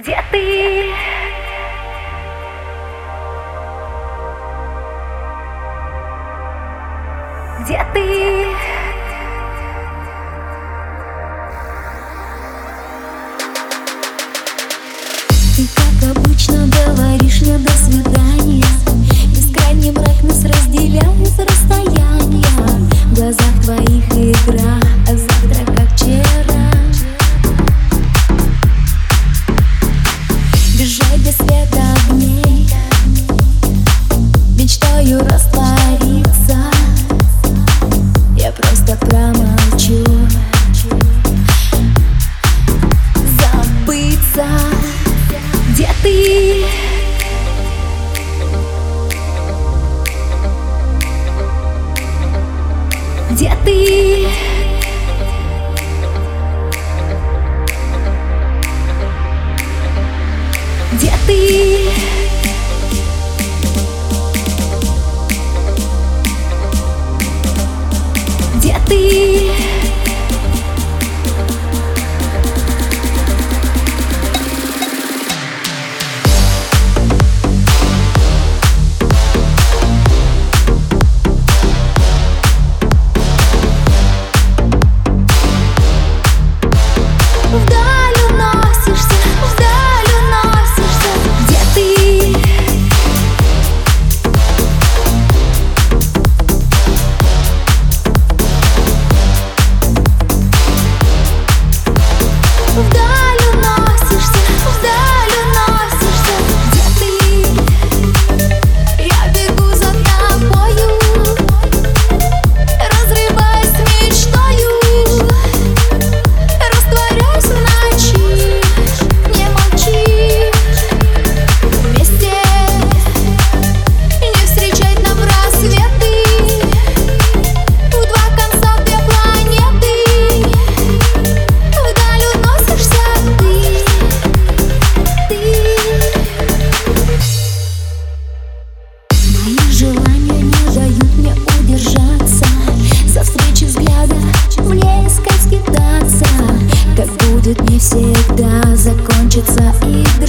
Где ты? Где ты? Ты как обычно говоришь мне до свидания Бескрайний мрак нас разделяет с Где ты? Где ты? Где ты? Желания не дают мне удержаться. За встречи взгляда мне искать скитаться. Как будет не всегда закончится игра